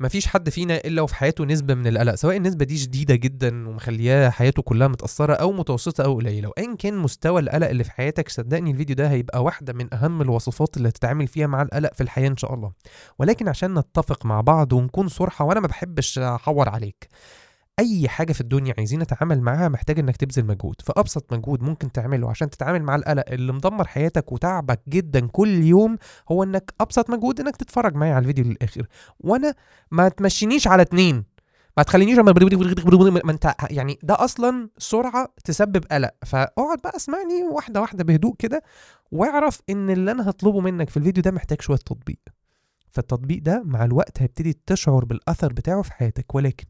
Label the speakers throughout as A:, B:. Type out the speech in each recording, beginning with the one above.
A: مفيش حد فينا إلا وفي حياته نسبة من القلق سواء النسبة دي شديدة جدا ومخلياه حياته كلها متأثرة أو متوسطة أو قليلة وايا كان مستوى القلق اللي في حياتك صدقني الفيديو ده هيبقى واحدة من أهم الوصفات اللي هتتعامل فيها مع القلق في الحياة إن شاء الله. ولكن عشان نتفق مع بعض ونكون صرحه وأنا ما بحبش أحور عليك. أي حاجة في الدنيا عايزين نتعامل معاها محتاج إنك تبذل مجهود. فأبسط مجهود ممكن تعمله عشان تتعامل مع القلق اللي مدمر حياتك وتعبك جدا كل يوم هو إنك أبسط مجهود إنك تتفرج معايا على الفيديو للآخر. وأنا ما تمشينيش على اتنين. ما تخلينيش ما أنت يعني ده أصلا سرعة تسبب قلق. فأقعد بقى اسمعني واحدة واحدة بهدوء كده واعرف إن اللي أنا هطلبه منك في الفيديو ده محتاج شوية تطبيق. فالتطبيق ده مع الوقت هيبتدي تشعر بالأثر بتاعه في حياتك. ولكن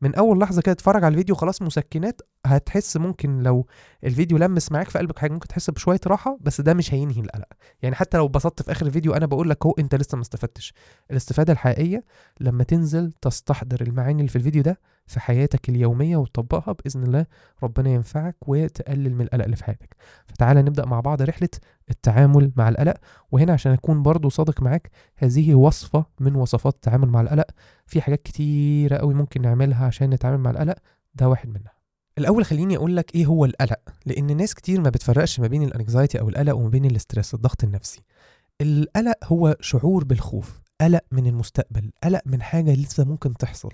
A: من أول لحظة كده تتفرج على الفيديو خلاص مسكنات هتحس ممكن لو الفيديو لمس معاك في قلبك حاجة ممكن تحس بشوية راحة بس ده مش هينهي القلق. يعني حتى لو بسطت في آخر الفيديو أنا بقول لك اهو أنت لسه ما استفدتش. الاستفادة الحقيقية لما تنزل تستحضر المعاني اللي في الفيديو ده في حياتك اليومية وتطبقها بإذن الله ربنا ينفعك وتقلل من القلق اللي في حياتك. فتعالى نبدأ مع بعض رحلة التعامل مع القلق. وهنا عشان أكون برضو صادق معاك هذه وصفة من وصفات التعامل مع القلق. في حاجات كتيرة قوي ممكن نعملها عشان نتعامل مع القلق. ده واحد منها. الأول خليني أقول لك إيه هو القلق. لأن ناس كتير ما بتفرقش ما بين ال anxiety أو القلق وما بين ال stress الضغط النفسي. القلق هو شعور بالخوف. قلق من المستقبل. قلق من حاجة لسه ممكن تحصل.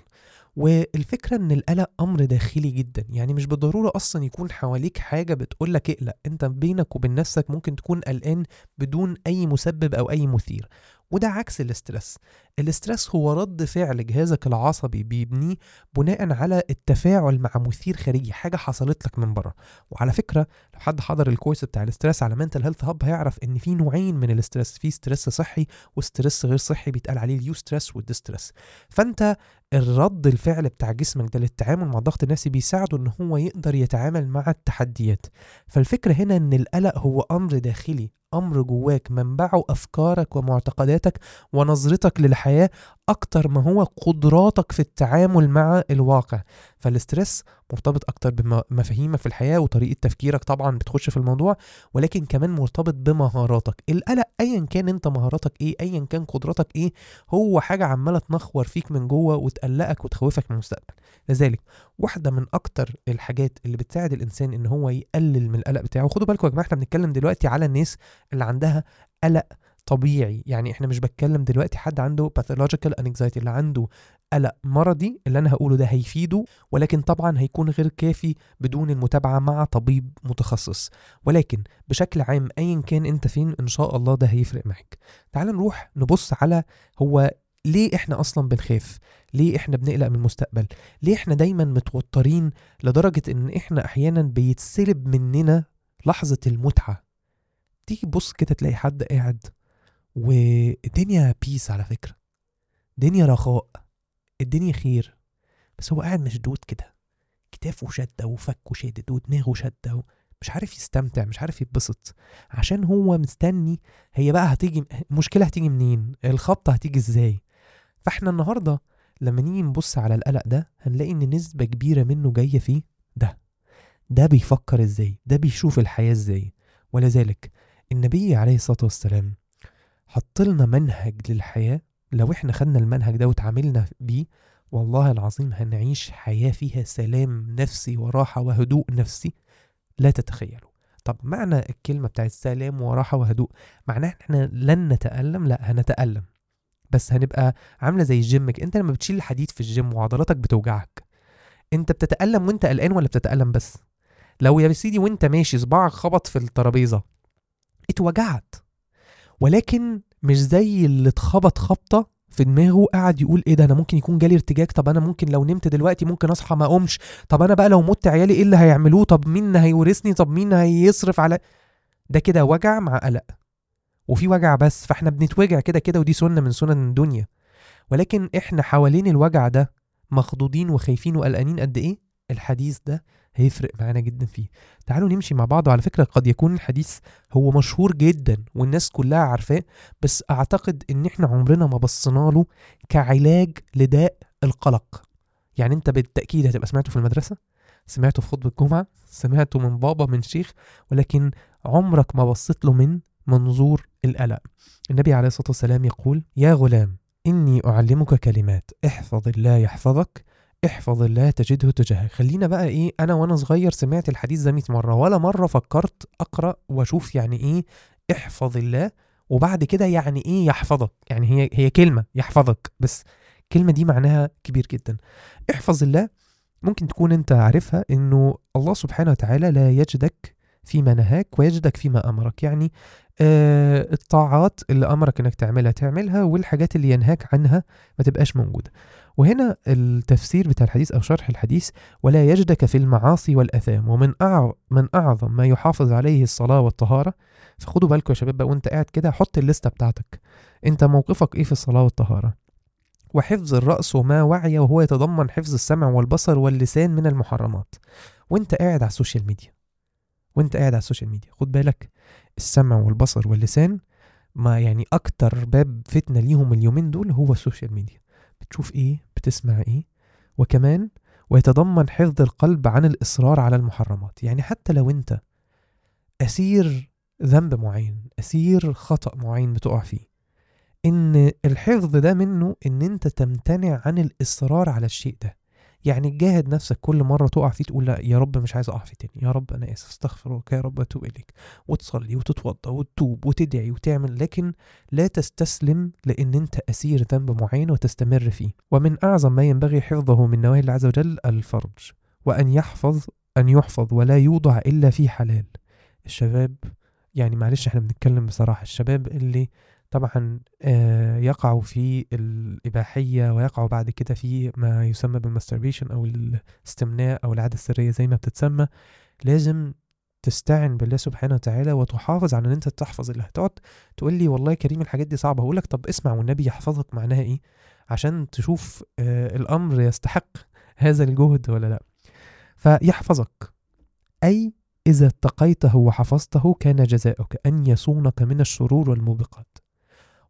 A: والفكرة إن القلق أمر داخلي جدا. يعني مش بالضرورة أصلا يكون حواليك حاجة بتقولك اقلق أنت بينك وبين نفسك ممكن تكون قلقان بدون أي مسبب أو أي مثير. وده عكس ال stress. ال stress هو رد فعل جهازك العصبي بيبنيه بناء على التفاعل مع مثير خارجي حاجة حصلت لك من بره. وعلى فكرة لو حد حضر الكورس بتاع ال stress على Mental Health Hub هيعرف إن في نوعين من ال stress في stress صحي و stress غير صحي بيتقال عليه ال eustress وال distress فأنت الرد الفعل بتاع جسمك ده للتعامل مع الضغط النفسي بيساعده إن هو يقدر يتعامل مع التحديات. فالفكرة هنا إن القلق هو أمر داخلي أمر جواك منبعه أفكارك ومعتقداتك ونظرتك للحياة أكتر ما هو قدراتك في التعامل مع الواقع. فالاسترس مرتبط أكتر بمفاهيمك في الحياة وطريقة تفكيرك طبعا بتخش في الموضوع ولكن كمان مرتبط بمهاراتك. القلق ايا كان أنت مهاراتك إيه ايا كان قدراتك إيه هو حاجة عمالة تنخور فيك من جوه وتقلقك وتخوفك من المستقبل. لذلك واحدة من أكتر الحاجات اللي بتساعد الإنسان إن هو يقلل من القلق بتاعه خدوا بالكم يا جماعة إحنا بنتكلم دلوقتي على الناس اللي عندها قلق طبيعي. يعني إحنا مش بتكلم دلوقتي حد عنده pathological anxiety اللي عنده قلق مرضي اللي أنا هقوله ده هيفيده ولكن طبعا هيكون غير كافي بدون المتابعة مع طبيب متخصص. ولكن بشكل عام ايا كان أنت فين إن شاء الله ده هيفرق معاك. تعال نروح نبص على هو ليه إحنا أصلا بنخاف؟ ليه إحنا بنقلق من المستقبل؟ ليه إحنا دايما متوترين لدرجة إن إحنا أحيانا بيتسلب مننا لحظة المتعة؟ تيجي تبص كده تلاقي حد قاعد والدنيا بيس على فكرة. دنيا رخاء الدنيا خير. بس هو قاعد مشدود كده. كتافه شدة وفكه شادد ودماغه شدة مش عارف يستمتع مش عارف يتبسط. عشان هو مستني هي بقى هتيجي المشكلة هتيجي منين؟ الخبطة هتيجي إزاي؟ فاحنا النهاردة لما نيجي نبص على القلق ده هنلاقي إن نسبة كبيرة منه جاية فيه ده. ده بيفكر إزاي؟ ده بيشوف الحياة إزاي؟ ولذلك النبي عليه الصلاة والسلام حط لنا منهج للحياة. لو إحنا خدنا المنهج ده وتعاملنا بيه والله العظيم هنعيش حياة فيها سلام نفسي وراحة وهدوء نفسي لا تتخيلوا طب معنى الكلمة بتاعت سلام وراحة وهدوء؟ معناه إحنا لن نتألم؟ لا هنتألم. بس هنبقى عاملة زي الجيم انت لما بتشيل الحديد في الجيم وعضلاتك بتوجعك انت بتتألم وانت قلقان ولا بتتألم بس؟ لو يا سيدي وانت ماشي صباعك خبط في الترابيزة اتوجعت. ولكن مش زي اللي اتخبط خبطة في دماغه قاعد يقول إيه ده أنا ممكن يكون جالي ارتجاج؟ طب أنا ممكن لو نمت دلوقتي ممكن أصحى ما أقومش؟ طب أنا بقى لو مت عيالي إيه اللي هيعملوه؟ طب مين هيورثني؟ طب مين هيصرف على؟ ده كده وجع مع قلق. وفي وجع بس فإحنا بنتوجع كده كده ودي سنة من سنن الدنيا. ولكن إحنا حوالين الوجع ده مخضوضين وخايفين وقلقانين قد إيه؟ الحديث ده هيفرق معانا جدا فيه. تعالوا نمشي مع بعض. وعلى فكرة قد يكون الحديث هو مشهور جدا والناس كلها عارفاه بس أعتقد إن إحنا عمرنا ما بصينا له كعلاج لداء القلق. يعني أنت بالتأكيد هتبقى سمعته في المدرسة سمعته في خطبة الجمعة سمعته من بابا من شيخ ولكن عمرك ما بصيت له من منظور القلق. النبي عليه الصلاة والسلام يقول يا غلام إني أعلمك كلمات احفظ الله يحفظك احفظ الله تجده تجاهك. خلينا بقى إيه أنا وأنا صغير سمعت الحديث ده 100 مرة ولا مرة فكرت أقرأ وأشوف يعني إيه احفظ الله وبعد كده يعني إيه يحفظك. يعني هي هي كلمة يحفظك بس الكلمة دي معناها كبير جدا. احفظ الله ممكن تكون أنت عارفها إنه الله سبحانه وتعالى لا يجدك فيما نهاك ويجدك فيما أمرك. يعني آه الطاعات اللي أمرك إنك تعملها تعملها والحاجات اللي ينهاك عنها ما تبقاش موجودة. وهنا التفسير بتاع الحديث أو شرح الحديث ولا يجدك في المعاصي والأثام. ومن أعظم من أعظم ما يحافظ عليه الصلاة والطهارة فخدوا بالكم يا شباب بقى وأنت قاعد كده حط الليستة بتاعتك. أنت موقفك إيه في الصلاة والطهارة؟ وحفظ الرأس وما وعي وهو يتضمن حفظ السمع والبصر واللسان من المحرمات. وأنت قاعد على ال social media. وانت قاعد على ال social media. خد بالك السمع والبصر واللسان ما يعني أكتر باب فتنة ليهم اليومين دول هو ال social media. بتشوف إيه؟ بتسمع إيه؟ وكمان ويتضمن حفظ القلب عن الإصرار على المحرمات. يعني حتى لو انت أسير ذنب معين أسير خطأ معين بتقع فيه إن الحفظ ده منه إن انت تمتنع عن الإصرار على الشيء ده. يعني تجاهد نفسك كل مرة تقع فيه تقول لا يا رب مش عايز أقع فيه تاني يا رب أنا آسف استغفرك يا رب أتوب إليك وتصلي وتتوضا وتتوب وتدعي وتعمل لكن لا تستسلم لأن أنت أسير ذنب معين وتستمر فيه. ومن أعظم ما ينبغي حفظه من نواهي الله عز وجل الفرج وأن يحفظ أن يحفظ ولا يوضع إلا في حلال. الشباب يعني معلش إحنا بنتكلم بصراحة الشباب اللي طبعا آه، يقع في الإباحية ويقع بعد كده في ما يسمى بالماستربيشن أو الاستمناء أو العادة السرية زي ما بتتسمى. لازم تستعن بالله سبحانه وتعالى وتحافظ على إن أنت تحفظ الله. تقعد تقول لي والله كريم الحاجات دي صعبة. هقول لك طب اسمع والنبي يحفظك معناها إيه؟ عشان تشوف آه الأمر يستحق هذا الجهد ولا لأ. فيحفظك. أي إذا اتقيته وحفظته كان جزاؤك. أن يصونك من الشرور والموبقات.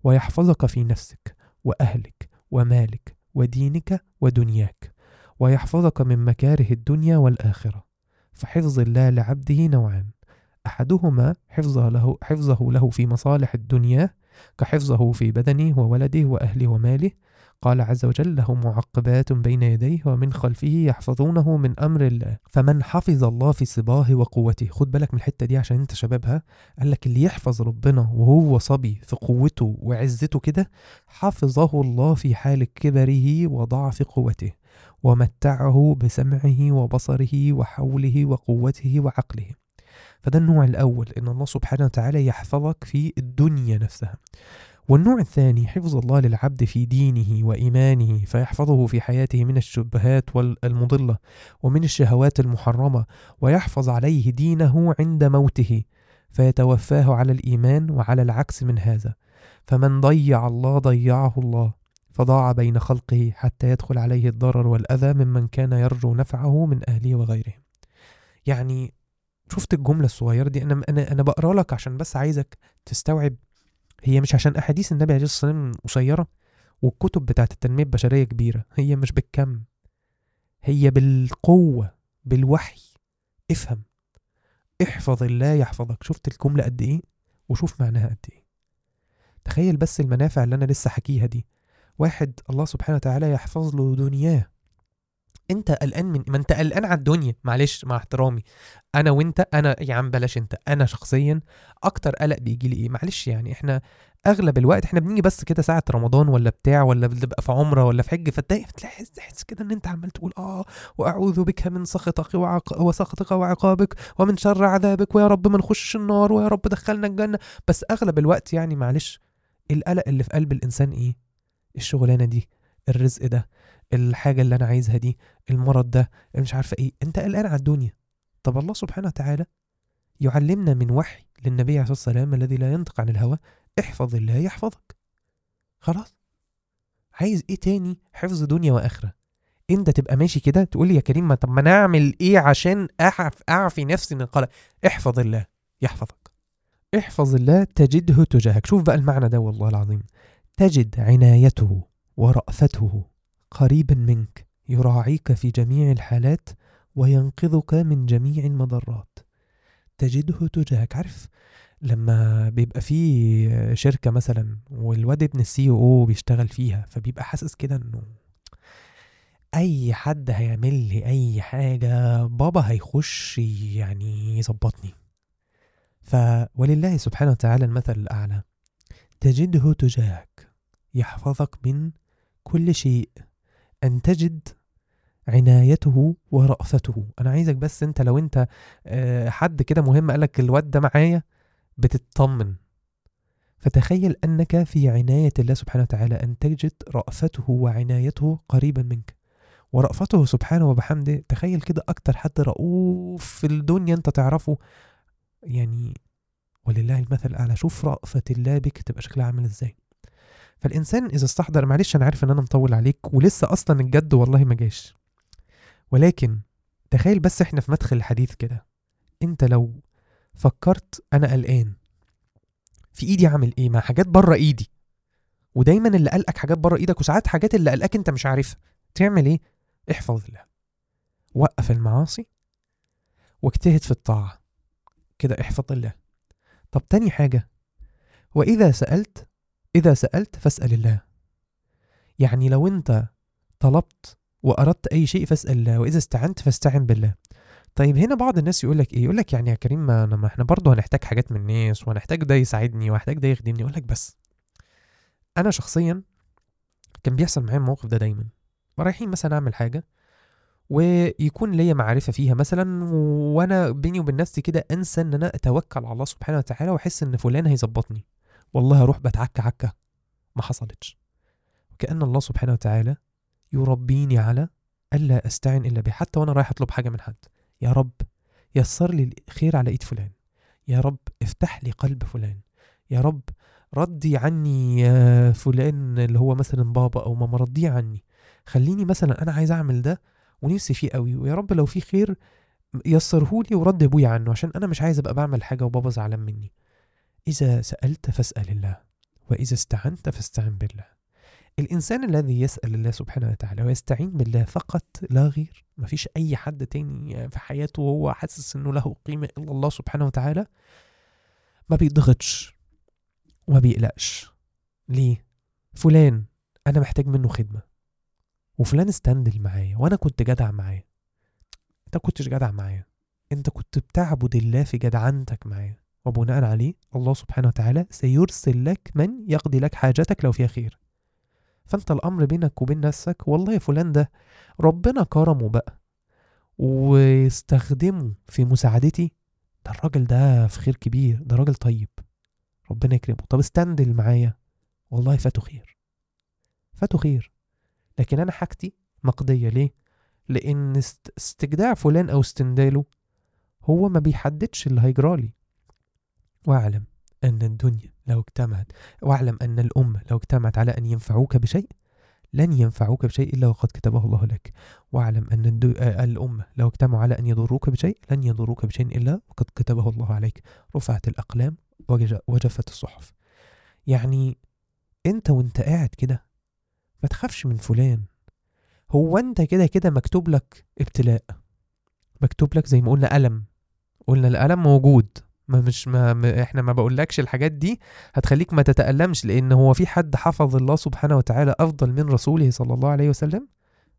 A: ويحفظك في نفسك وأهلك ومالك ودينك ودنياك ويحفظك من مكاره الدنيا والآخرة. فحفظ الله لعبده نوعان. أحدهما حفظه له حفظه له في مصالح الدنيا كحفظه في بدنه وولده وأهله وماله قال عز وجل له معقبات بين يديه ومن خلفه يحفظونه من أمر الله. فمن حفظ الله في صباه وقوته خد بالك من الحتة دي عشان أنت شبابها قال لك اللي يحفظ ربنا وهو صبي في قوته وعزته كده حفظه الله في حال كبره وضعف قوته ومتعه بسمعه وبصره وحوله وقوته وعقله. فده النوع الأول إن الله سبحانه وتعالى يحفظك في الدنيا نفسها. والنوع الثاني حفظ الله للعبد في دينه وإيمانه فيحفظه في حياته من الشبهات المضلة ومن الشهوات المحرمة ويحفظ عليه دينه عند موته فيتوفاه على الإيمان وعلى العكس من هذا. فمن ضيع الله ضيعه الله فضاع بين خلقه حتى يدخل عليه الضرر والأذى ممن كان يرجو نفعه من أهله وغيره يعني شفت الجملة الصغيرة دي؟ أنا أنا أنا بقرا لك عشان بس عايزك تستوعب هي مش عشان أحاديث النبي عليه الصلاة والسلام قصيرة والكتب بتاعت التنمية البشرية كبيرة. هي مش بالكم هي بالقوة بالوحي. افهم. احفظ الله يحفظك. شفت الجملة قد إيه؟ وشوف معناها قد إيه. تخيل بس المنافع اللي أنا لسه حكيها دي. واحد الله سبحانه وتعالى يحفظ له دنياه. انت قلقان من ما انت قلقان على الدنيا. معلش مع احترامي. أنا وانت أنا يا عم بلاش انت. أنا شخصيا أكتر قلق بيجي لي إيه؟ معلش يعني إحنا اغلب الوقت إحنا بنيجي بس كده ساعة رمضان ولا بتاع ولا بنبقى في عمرة ولا في حج فتلاقي تلاقي تحس كده إن انت عمال تقول آه وأعوذ بك من سخطك وعق... وسخطك وعقابك ومن شر عذابك ويا رب ما نخش النار ويا رب دخلنا الجنة. بس أغلب الوقت يعني معلش القلق اللي في قلب الإنسان إيه؟ الشغلانة دي الرزق ده. الحاجة اللي أنا عايزها دي المرض ده مش عارفة إيه أنت قلقان على الدنيا. طب الله سبحانه وتعالى يعلمنا من وحي للنبي عليه الصلاة والسلام الذي لا ينطق عن الهوى احفظ الله يحفظك. خلاص. عايز إيه تاني؟ حفظ دنيا وآخرة. أنت تبقى ماشي كده تقول لي يا كريم ما طب ما أنا أعمل إيه عشان اعف أعفي نفسي من القلق؟ احفظ الله يحفظك. احفظ الله تجده تجاهك. شوف بقى المعنى ده والله العظيم. تجد عنايته ورأفته. قريبا منك يراعيك في جميع الحالات وينقذك من جميع المضرات. تجده تجاهك. عارف لما بيبقى في شركة مثلا والواد ابن السي أو بيشتغل فيها فبيبقى حاسس كده إنه أي حد هيعمل لي أي حاجة بابا هيخش يعني يظبطني. ف ولله سبحانه وتعالى المثل الأعلى. تجده تجاهك. يحفظك من كل شيء. أن تجد عنايته ورأفته. أنا عايزك بس أنت لو أنت آه، حد كده مهم قالك الواد ده معايا بتطمن. فتخيل أنك في عناية الله سبحانه وتعالى أن تجد رأفته وعنايته قريبا منك. ورأفته سبحانه وبحمده تخيل كده أكتر حد رؤوف في الدنيا أنت تعرفه. يعني ولله المثل الأعلى. شوف رأفة الله بك تبقى شكلها عامل إزاي. فالإنسان إذا استحضر معلش أنا عارف إن أنا مطول عليك ولسه أصلا الجد والله ما جاش. ولكن تخيل بس إحنا في مدخل الحديث كده. أنت لو فكرت أنا قلقان في إيدي أعمل إيه؟ مع حاجات بره إيدي. ودايما اللي قلقك حاجات بره إيدك وساعات حاجات اللي قلقك أنت مش عارفها. تعمل إيه؟ احفظ الله وقف المعاصي واجتهد في الطاعة. كده احفظ الله طب تاني حاجة وإذا سألت إذا سألت فاسأل الله. يعني لو أنت طلبت وأردت أي شيء فاسأل الله وإذا استعنت فاستعن بالله. طيب هنا بعض الناس يقول لك إيه؟ يقول لك يعني يا كريم ما, ما إحنا برضه هنحتاج حاجات من الناس وهنحتاج ده يساعدني وهحتاج ده يخدمني. يقول لك بس أنا شخصيا كان بيحصل معايا الموقف ده دايما. رايحين مثلا أعمل حاجة ويكون ليا معرفة فيها مثلا وأنا بيني وبين نفسي كده أنسى إن أنا أتوكل على الله سبحانه وتعالى وأحس إن فلان هيظبطني. والله أروح بتعكى عكة. ما حصلتش. وكأن الله سبحانه وتعالى يربيني على ألا أستعن إلا به. حتى وأنا رايح أطلب حاجة من حد. يا رب يسر لي الخير على إيد فلان. يا رب افتح لي قلب فلان. يا رب ردي عني فلان اللي هو مثلا بابا أو ماما رديه عني. خليني مثلا أنا عايز أعمل ده ونفسي فيه قوي ويا رب لو في خير يسرهولي ورد أبويا عنه عشان أنا مش عايز أبقى بعمل حاجة وبابا زعلان مني. إذا سألت فاسأل الله وإذا استعنت فاستعن بالله. الإنسان الذي يسأل الله سبحانه وتعالى ويستعين بالله فقط لا غير. مفيش أي حد تاني في حياته وهو حاسس إنه له قيمة إلا الله سبحانه وتعالى ما بيضغطش وما بيقلقش. ليه؟ فلان أنا محتاج منه خدمة وفلان استندل معايا وأنا كنت جدع معاه أنت كنتش جدع معايا. أنت كنت بتعبد الله في جدعنتك معاه وبناء عليه الله سبحانه وتعالى سيرسل لك من يقضي لك حاجتك لو فيها خير فأنت الأمر بينك وبين نفسك والله فلان ده ربنا كرمه بقى واستخدمه في مساعدتي. ده الراجل ده في خير كبير ده راجل طيب. ربنا يكرمه. طب استندل معايا. والله فاته خير. فاته خير. لكن أنا حاجتي مقضية. ليه؟ لأن است- استجداع فلان أو استنداله هو ما بيحددش اللي هيجرالي. واعلم أن الدنيا لو اجتمعت واعلم أن الأمة لو اجتمعت على أن ينفعوك بشيء لن ينفعوك بشيء إلا وقد كتبه الله لك. واعلم أن الدو... آه، الأمة لو اجتمعوا على أن يضروك بشيء لن يضروك بشيء إلا وقد كتبه الله عليك. رفعت الأقلام وجج- وجفت الصحف. يعني أنت وأنت قاعد كده ما تخافش من فلان. هو أنت كده كده مكتوب لك ابتلاء مكتوب لك زي ما قلنا ألم. قلنا الألم موجود. ما مش ما إحنا ما بقولكش الحاجات دي هتخليك ما تتألمش لأن هو في حد حفظ الله سبحانه وتعالى أفضل من رسوله صلى الله عليه وسلم؟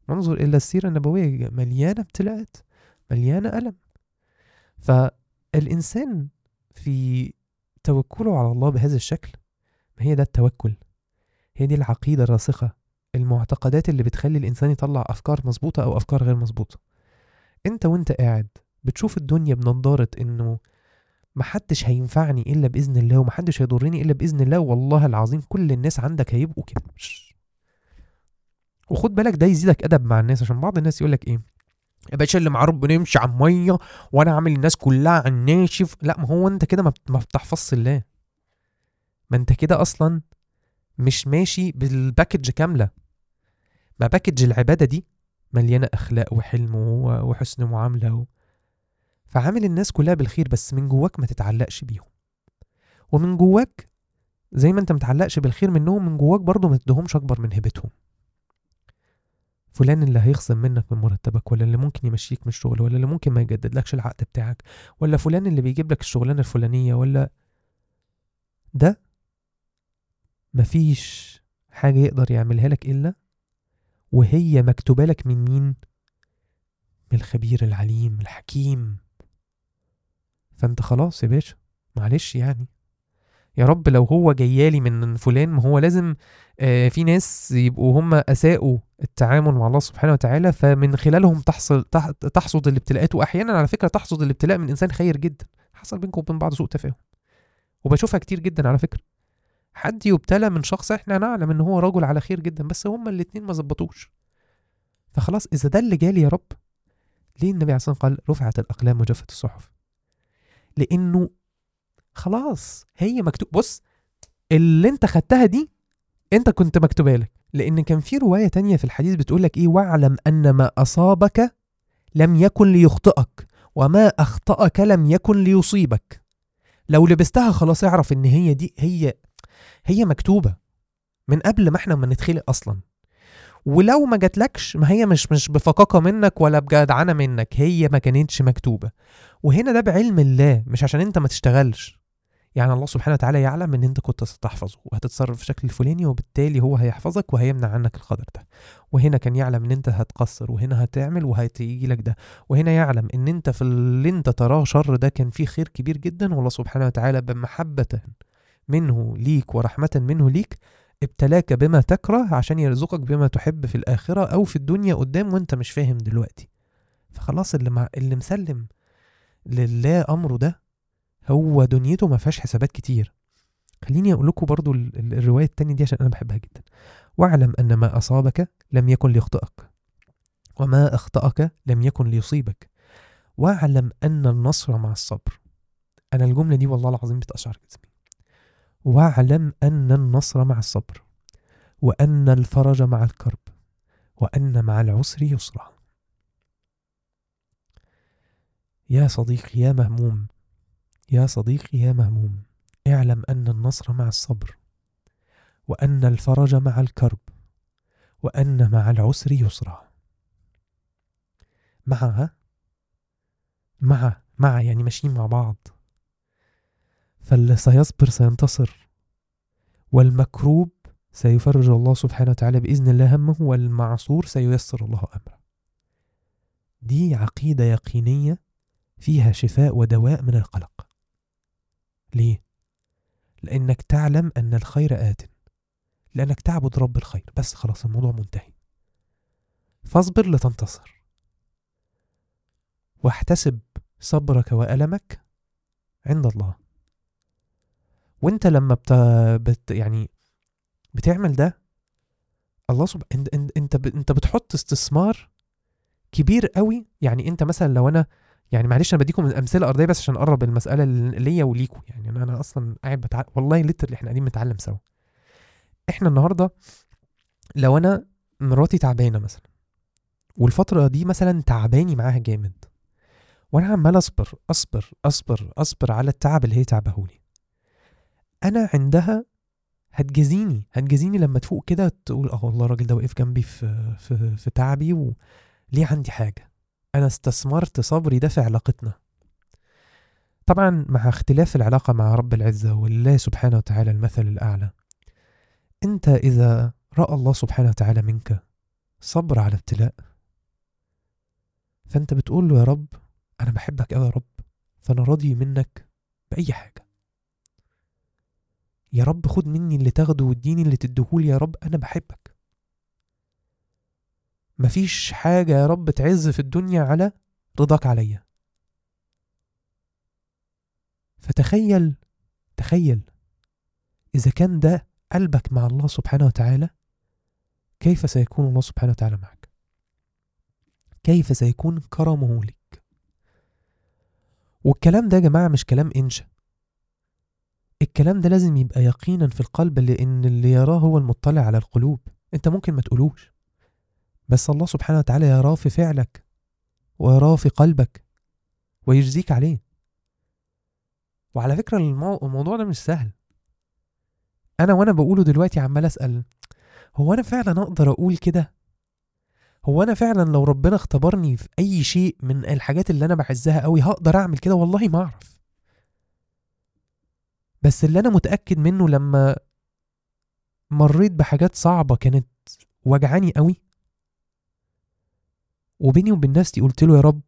A: ننظر إلى السيرة النبوية مليانة ابتلاءات مليانة ألم. فالإنسان في توكله على الله بهذا الشكل ما هي ده التوكل؟ هي دي العقيدة الراسخة المعتقدات اللي بتخلي الإنسان يطلع أفكار مظبوطة أو أفكار غير مظبوطة. أنت وأنت قاعد بتشوف الدنيا بنضارة إنه محدش هينفعني إلا بإذن الله ومحدش هيضرني إلا بإذن الله. والله العظيم كل الناس عندك هيبقوا كده. وخد بالك ده يزيدك أدب مع الناس عشان بعض الناس يقولك إيه؟ يا باشا اللي معاه ربنا يمشي على المية وأنا اعمل الناس كلها على الناشف لا ما هو أنت كده ما بت- ما بتحفظش الله. ما أنت كده أصلا مش ماشي بال package كاملة. ما package العبادة دي مليانة أخلاق وحلم وحسن معاملة و... فعامل الناس كلها بالخير بس من جواك ما تتعلقش بيهم. ومن جواك زي ما انت متعلقش بالخير منهم من جواك برضه ما تدهمش أكبر من هبتهم فلان اللي هيخصم منك من مرتبك ولا اللي ممكن يمشيك من الشغل ولا اللي ممكن ما يجددلكش العقد بتاعك ولا فلان اللي بيجيب لك الشغلانة الفلانية ولا ده مفيش حاجة يقدر يعملها لك إلا وهي مكتوبة لك من مين؟ من الخبير العليم الحكيم. فانت خلاص يا باشا معلش يعني. يا رب لو هو جايالي من فلان ما هو لازم آه في ناس يبقوا هم أساءوا التعامل مع الله سبحانه وتعالى فمن خلالهم تحصل تح- تحصد الابتلاءات. واحيانا على فكرة تحصد الابتلاء من إنسان خير جدا. حصل بينكم وبين بعض سوء تفاهم. وبشوفها كتير جدا على فكرة. حد يبتلى من شخص إحنا نعلم إن هو رجل على خير جدا بس هما الاتنين ما ظبطوش. فخلاص إذا ده اللي جالي يا رب ليه النبي عليه الصلاة والسلام قال رفعت الأقلام وجفت الصحف؟ لأنه خلاص هي مكتوب بص اللي أنت خدتها دي أنت كنت مكتوبه لك. لأن كان في رواية تانية في الحديث بتقول لك إيه؟ واعلم أن ما أصابك لم يكن ليخطئك وما أخطأك لم يكن ليصيبك. لو لبستها خلاص اعرف إن هي دي هي هي مكتوبة من قبل ما إحنا ما نتخلق أصلا. ولو ما جاتلكش ما هي مش مش بفقاقة منك ولا بجدعنة منك هي ما كانتش مكتوبة. وهنا ده بعلم الله مش عشان انت ما تشتغلش. يعني الله سبحانه وتعالى يعلم إن أنت كنت ستحفظه وهتتصرف بالشكل الفلاني وبالتالي هو هيحفظك وهيمنع عنك القدر ده. وهنا كان يعلم إن أنت هتقصر وهنا هتعمل وهتيجي لك ده. وهنا يعلم إن أنت في اللي أنت تراه شر ده كان فيه خير كبير جدا والله سبحانه وتعالى بمحبة منه ليك ورحمة منه ليك ابتلاك بما تكره عشان يرزقك بما تحب في الآخرة أو في الدنيا قدام وأنت مش فاهم دلوقتي. فخلاص اللي, مع اللي مسلم لله أمره ده هو دنيته ما فيهاش حسابات كتير. خليني أقول لكم برضو ال- ال- الرواية التانية دي عشان أنا بحبها جدا. واعلم أن ما أصابك لم يكن ليخطئك وما أخطأك لم يكن ليصيبك. واعلم أن النصر مع الصبر. أنا الجملة دي والله العظيم بتاشعر جسمي. واعلم أن النصر مع الصبر وأن الفرج مع الكرب وأن مع العسر يسرا. يا صديقي يا مهموم يا صديقي يا مهموم اعلم أن النصر مع الصبر وأن الفرج مع الكرب وأن مع العسر يسرا. معها؟ مع مع يعني ماشيين مع بعض. فاللي سيصبر سينتصر والمكروب سيفرج الله سبحانه وتعالى بإذن الله همه والمعصور سييسر الله أمره. دي عقيدة يقينية فيها شفاء ودواء من القلق. ليه؟ لأنك تعلم أن الخير آت لأنك تعبد رب الخير. بس خلاص الموضوع منتهي. فاصبر لتنتصر. واحتسب صبرك وألمك عند الله. وانت لما بت... بت... يعني بتعمل ده الله سب... إنت انت إنت, بتحط استثمار كبير قوي. يعني إنت مثلا لو أنا يعني معلش أنا بديكم أمثلة أرضية بس عشان أقرب المسألة ليا وليكم يعني أنا أنا أصلا قاعد بتع... والله ليتر إحنا قاعدين بنتعلم سوا. إحنا النهارده لو أنا مراتي تعبانة مثلا والفترة دي مثلا تعباني معاها جامد وأنا عمال أصبر أصبر أصبر أصبر على التعب اللي هي تعبهولي. أنا عندها هتجازيني هتجازيني لما تفوق كده تقول آه والله الراجل ده وقف جنبي في في في تعبي وليه عندي حاجة؟ أنا استثمرت صبري ده في علاقتنا. طبعا مع اختلاف العلاقة مع رب العزة والله سبحانه وتعالى المثل الأعلى. أنت إذا رأى الله سبحانه وتعالى منك صبر على ابتلاء فأنت بتقول له يا رب أنا بحبك قوي يا رب فأنا راضي منك بأي حاجة. يا رب خد مني اللي تاخده واديني اللي تديهولي يا رب أنا بحبك. مفيش حاجة يا رب تعز في الدنيا على رضاك عليا. فتخيل تخيل إذا كان ده قلبك مع الله سبحانه وتعالى كيف سيكون الله سبحانه وتعالى معك؟ كيف سيكون كرمه لك والكلام ده يا جماعة مش كلام إنشا الكلام ده لازم يبقى يقينا في القلب لأن اللي يراه هو المطلع على القلوب. أنت ممكن ما تقولوش بس الله سبحانه وتعالى يراه في فعلك ويراه في قلبك ويجزيك عليه. وعلى فكرة المو... الموضوع ده مش سهل. أنا وأنا بقوله دلوقتي عمال أسأل هو أنا فعلا أقدر أقول كده؟ هو أنا فعلا لو ربنا اختبرني في أي شيء من الحاجات اللي أنا بعزها قوي هقدر أعمل كده؟ والله ما أعرف. بس اللي أنا متأكد منه لما مريت بحاجات صعبة كانت وجعاني قوي. وبيني وبين نفسي قلت له يا رب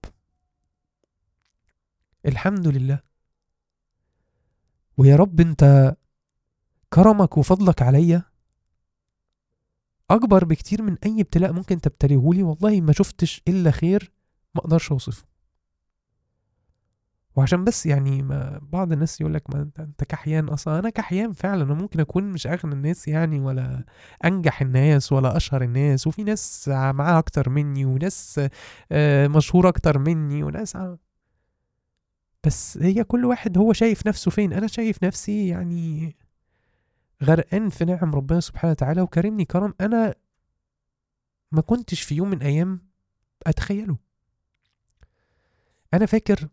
A: الحمد لله. ويا رب أنت كرمك وفضلك عليا أكبر بكتير من أي ابتلاء ممكن تبتليهولي والله ما شفتش إلا خير ما أقدرش أوصفه. وعشان بس يعني ما بعض الناس يقول لك ما انت انت كحيان. أصلا أنا كحيان فعلا أنا ممكن أكون مش أغنى الناس يعني ولا أنجح الناس ولا أشهر الناس. وفي ناس معاها أكتر مني وناس آه، مشهورة أكتر مني وناس بس هي كل واحد هو شايف نفسه فين. أنا شايف نفسي يعني غرقان في نعم ربنا سبحانه وتعالى. وكرمني كرم أنا ما كنتش في يوم من أيام أتخيله. أنا فاكر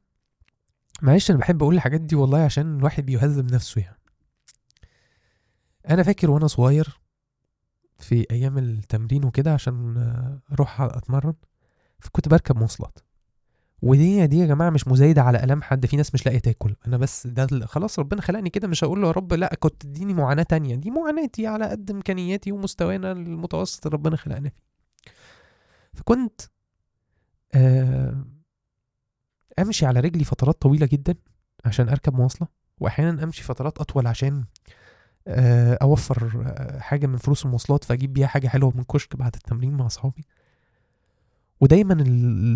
A: معلش أنا بحب أقول الحاجات دي والله عشان الواحد بيهذب نفسه يعني. أنا فاكر وأنا صغير في أيام التمرين وكده عشان أروح أتمرن فكنت بركب مواصلات. ودي دي يا جماعة مش مزايدة على الام حد في ناس مش لاقية تاكل. أنا بس ده خلاص ربنا خلقني كده مش هقول له يا رب لا كنت اديني معاناة تانية. دي معاناتي على قد إمكانياتي ومستوانا المتوسط ربنا خلقنا فيه. فكنت آه أمشي على رجلي فترات طويلة جدا عشان أركب مواصلة واحيانا أمشي فترات أطول عشان آه، أوفر آه، حاجة من فلوس المواصلات فأجيب بيها حاجة حلوة من كشك بعد التمرين مع أصحابي. ودايما ال-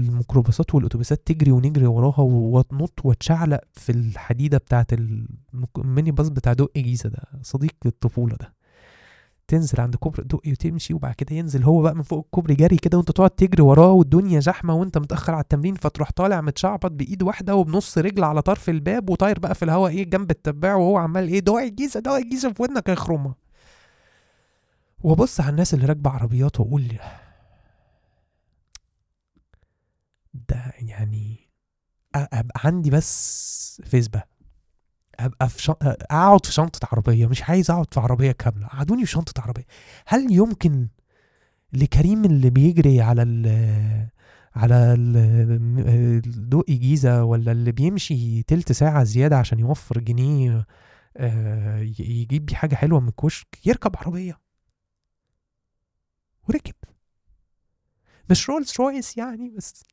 A: الميكروباصات والأتوبيسات تجري ونجري وراها وتنط وتشعلق في الحديدة المك- الميني باص بتاع دقي جيزة ده صديق الطفولة ده. تنزل عند كوبري دقي وتمشي وبعد كده ينزل هو بقى من فوق الكوبري جري كده وانت تقعد تجري وراه والدنيا زحمة وانت متأخر على التمرين فتروح طالع متشعبط بإيد واحدة وبنص رجل على طرف الباب وطاير بقى في الهواء إيه جنب التباع وهو عمال إيه دقي الجيزة دقي الجيزة في ودنك يخرمها وابص على الناس اللي راكبة عربيات وأقول ده يعني ابقى عندي بس فيسبا ابقى في شن... أقعد في شنطة عربية مش عايز أقعد في عربية كاملة. قعدوني في شنطة عربية. هل يمكن لكريم اللي بيجري على ال على دقي جيزه ولا اللي بيمشي تلت ساعة زيادة عشان يوفر جنيه آه، يجيب بيه حاجة حلوة من الكشك يركب عربية؟ وركب. مش رولز رويس يعني بس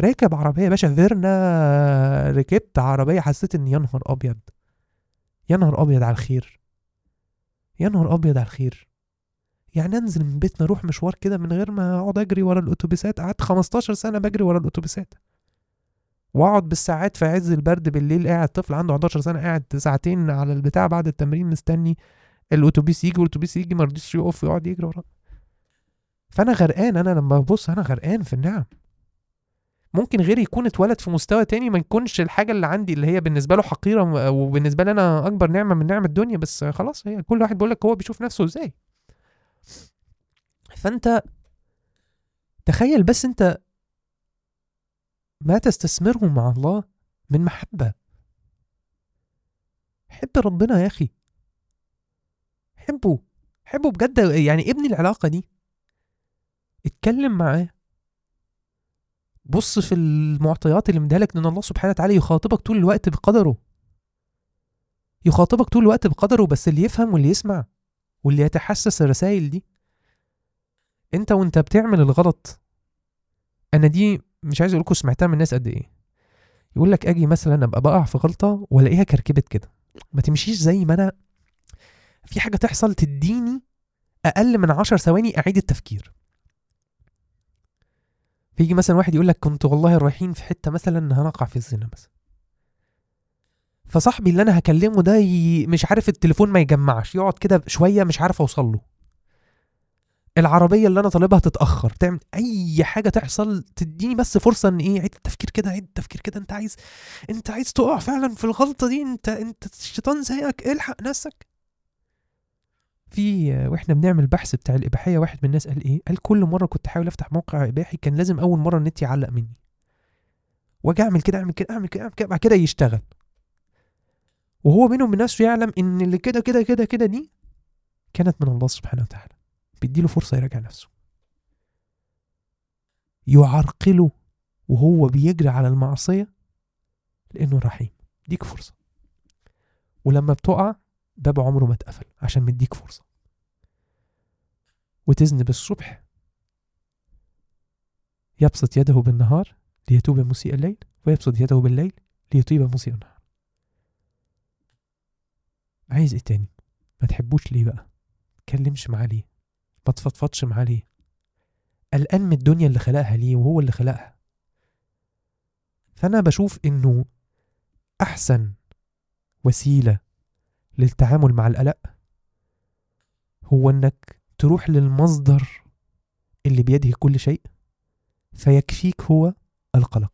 A: راكب عربية يا باشا. فأنا ركبت عربية حسيت ان يا نهار أبيض. يا نهار أبيض على الخير. يا نهار أبيض على الخير. يعني أنزل من بيتنا أروح مشوار كده من غير ما أقعد أجري ورا الأتوبيسات. قعدت 15 سنة بجري ورا الأتوبيسات. وأقعد بالساعات في عز البرد بالليل. قاعد طفل عنده 11 سنة قاعد ساعتين على البتاع بعد التمرين مستني الأتوبيس يجي والأتوبيس يجي ما رضيش يقف ويقعد يجري وراه فأنا غرقان أنا لما ببص أنا غرقان في النعم. ممكن غيري يكون اتولد في مستوى تاني ما يكونش الحاجة اللي عندي اللي هي بالنسبة له حقيرة وبالنسبة لي أنا أكبر نعمة من نعم الدنيا بس خلاص هي كل واحد بيقول لك هو بيشوف نفسه إزاي. فأنت تخيل بس أنت ما تستثمره مع الله من محبة. حب ربنا يا أخي. حبه. حبه بجد يعني ابني العلاقة دي. اتكلم معاه. بص في المعطيات اللي مديها لك إن الله سبحانه وتعالى يخاطبك طول الوقت بقدره. يخاطبك طول الوقت بقدره بس اللي يفهم واللي يسمع واللي يتحسس الرسائل دي. أنت وأنت بتعمل الغلط أنا دي مش عايز أقول لكم سمعتها من الناس قد إيه. يقول لك أجي مثلا أبقى بقع في غلطة وألاقيها كركبت كده. ما تمشيش زي ما أنا. في حاجة تحصل تديني أقل من عشر ثواني أعيد التفكير. فيجي مثلا واحد يقول لك كنت والله رايحين في حتة مثلا هنقع في الزنا مثلا. فصاحبي اللي أنا هكلمه ده ي... مش عارف التليفون ما يجمعش يقعد كده شوية مش عارف أوصل له. العربية اللي أنا طالبها تتأخر تعمل أي حاجة تحصل تديني بس فرصة إن إيه عيد التفكير كده عيد التفكير كده أنت عايز أنت عايز تقع فعلا في الغلطة دي أنت أنت الشيطان زيك إلحق نفسك. في وإحنا بنعمل بحث بتاع الإباحية واحد من الناس قال إيه؟ قال كل مرة كنت أحاول أفتح موقع إباحي كان لازم أول مرة النت يعلق مني. وأجي أعمل كده أعمل كده أعمل كده أعمل كده بعد كده يشتغل. وهو بينه وبين نفسه يعلم إن اللي كده كده كده كده دي كانت من الله سبحانه وتعالى. بيديله فرصة يراجع نفسه. يعرقله وهو بيجري على المعصية لأنه رحيم. ديك فرصة. ولما بتقع باب عمره ما اتقفل عشان مديك فرصة. وتذنب الصبح يبسط يده بالنهار ليتوب مسيء الليل ويبسط يده بالليل ليطيب مسيء النهار. عايز إيه تاني؟ ما تحبوش ليه بقى؟ تكلمش معاه ليه؟ ما تفضفضش معاه ليه؟ قلقان من الدنيا اللي خلقها ليه وهو اللي خلقها. فأنا بشوف إنه أحسن وسيلة للتعامل مع القلق هو إنك تروح للمصدر اللي بيده كل شيء فيكفيك هو القلق.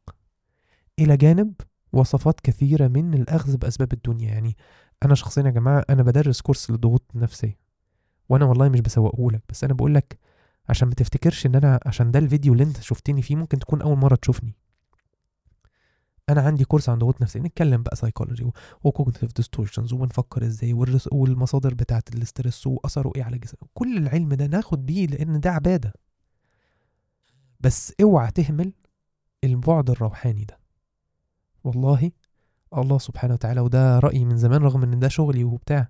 A: إلى جانب وصفات كثيرة من الأخذ بأسباب الدنيا. يعني أنا شخصيا يا جماعة أنا بدرس كورس للضغوط النفسية وأنا والله مش بسوقه لك بس أنا بقول لك عشان ما تفتكرش إن أنا عشان ده الفيديو اللي أنت شفتني فيه ممكن تكون أول مرة تشوفني. أنا عندي كورس عن ضغوط نفسيه نتكلم بقى سايكولوجي و cognitive distortions ونفكر إزاي والمصادر بتاعة ال stress وأثره إيه على الجسم كل العلم ده ناخد بيه لأن ده عبادة. بس اوعى تهمل البعد الروحاني ده. والله الله سبحانه وتعالى وده رأيي من زمان رغم إن ده شغلي وبتاع.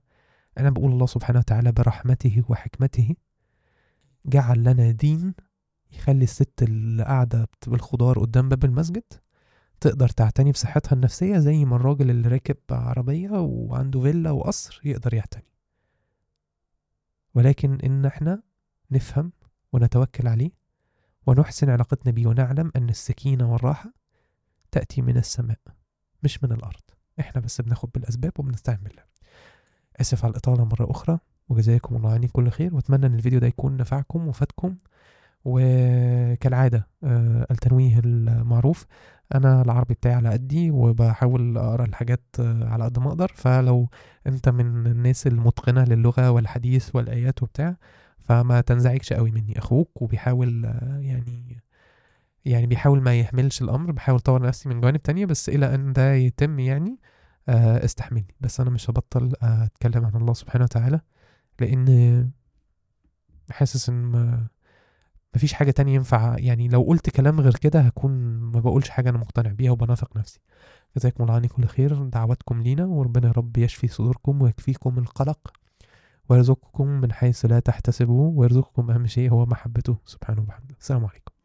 A: أنا بقول الله سبحانه وتعالى برحمته وحكمته جعل لنا دين يخلي الست اللي قاعدة بالخضار قدام باب المسجد. تقدر تعتني بصحتها النفسية زي ما الراجل اللي راكب عربية وعنده فيلا وقصر يقدر يعتني. ولكن إن إحنا نفهم ونتوكل عليه ونحسن علاقتنا بيه ونعلم أن السكينة والراحة تأتي من السماء مش من الأرض. إحنا بس بناخد بالأسباب وبنستعين بالله آسف على الإطالة مرة أخرى وجزاكم الله عني كل خير وأتمنى أن الفيديو ده يكون نفعكم وفادكم. وكالعادة آه، التنويه المعروف. أنا العربي بتاعي على قدي وبحاول أقرأ الحاجات آه، على قد ما أقدر. فلو أنت من الناس المتقنة للغة والحديث والآيات وبتاع فما تنزعجش قوي مني. أخوك وبيحاول آه، يعني يعني بيحاول ما يهملش الأمر. بحاول أطور نفسي من جوانب تانية بس إلى أن ده يتم يعني استحملني. بس أنا مش هبطل أتكلم عن الله سبحانه وتعالى لأن حاسس ما مفيش حاجة تانية ينفع يعني لو قلت كلام غير كده هكون ما بقولش حاجة أنا مقتنع بيها وبنافق نفسي. جزاكم الله عني كل خير دعواتكم لينا وربنا رب يشفي صدوركم ويكفيكم القلق ويرزقكم من حيث لا تحتسبوا ويرزقكم أهم شيء هو محبته. سبحانه وبحمده. السلام عليكم.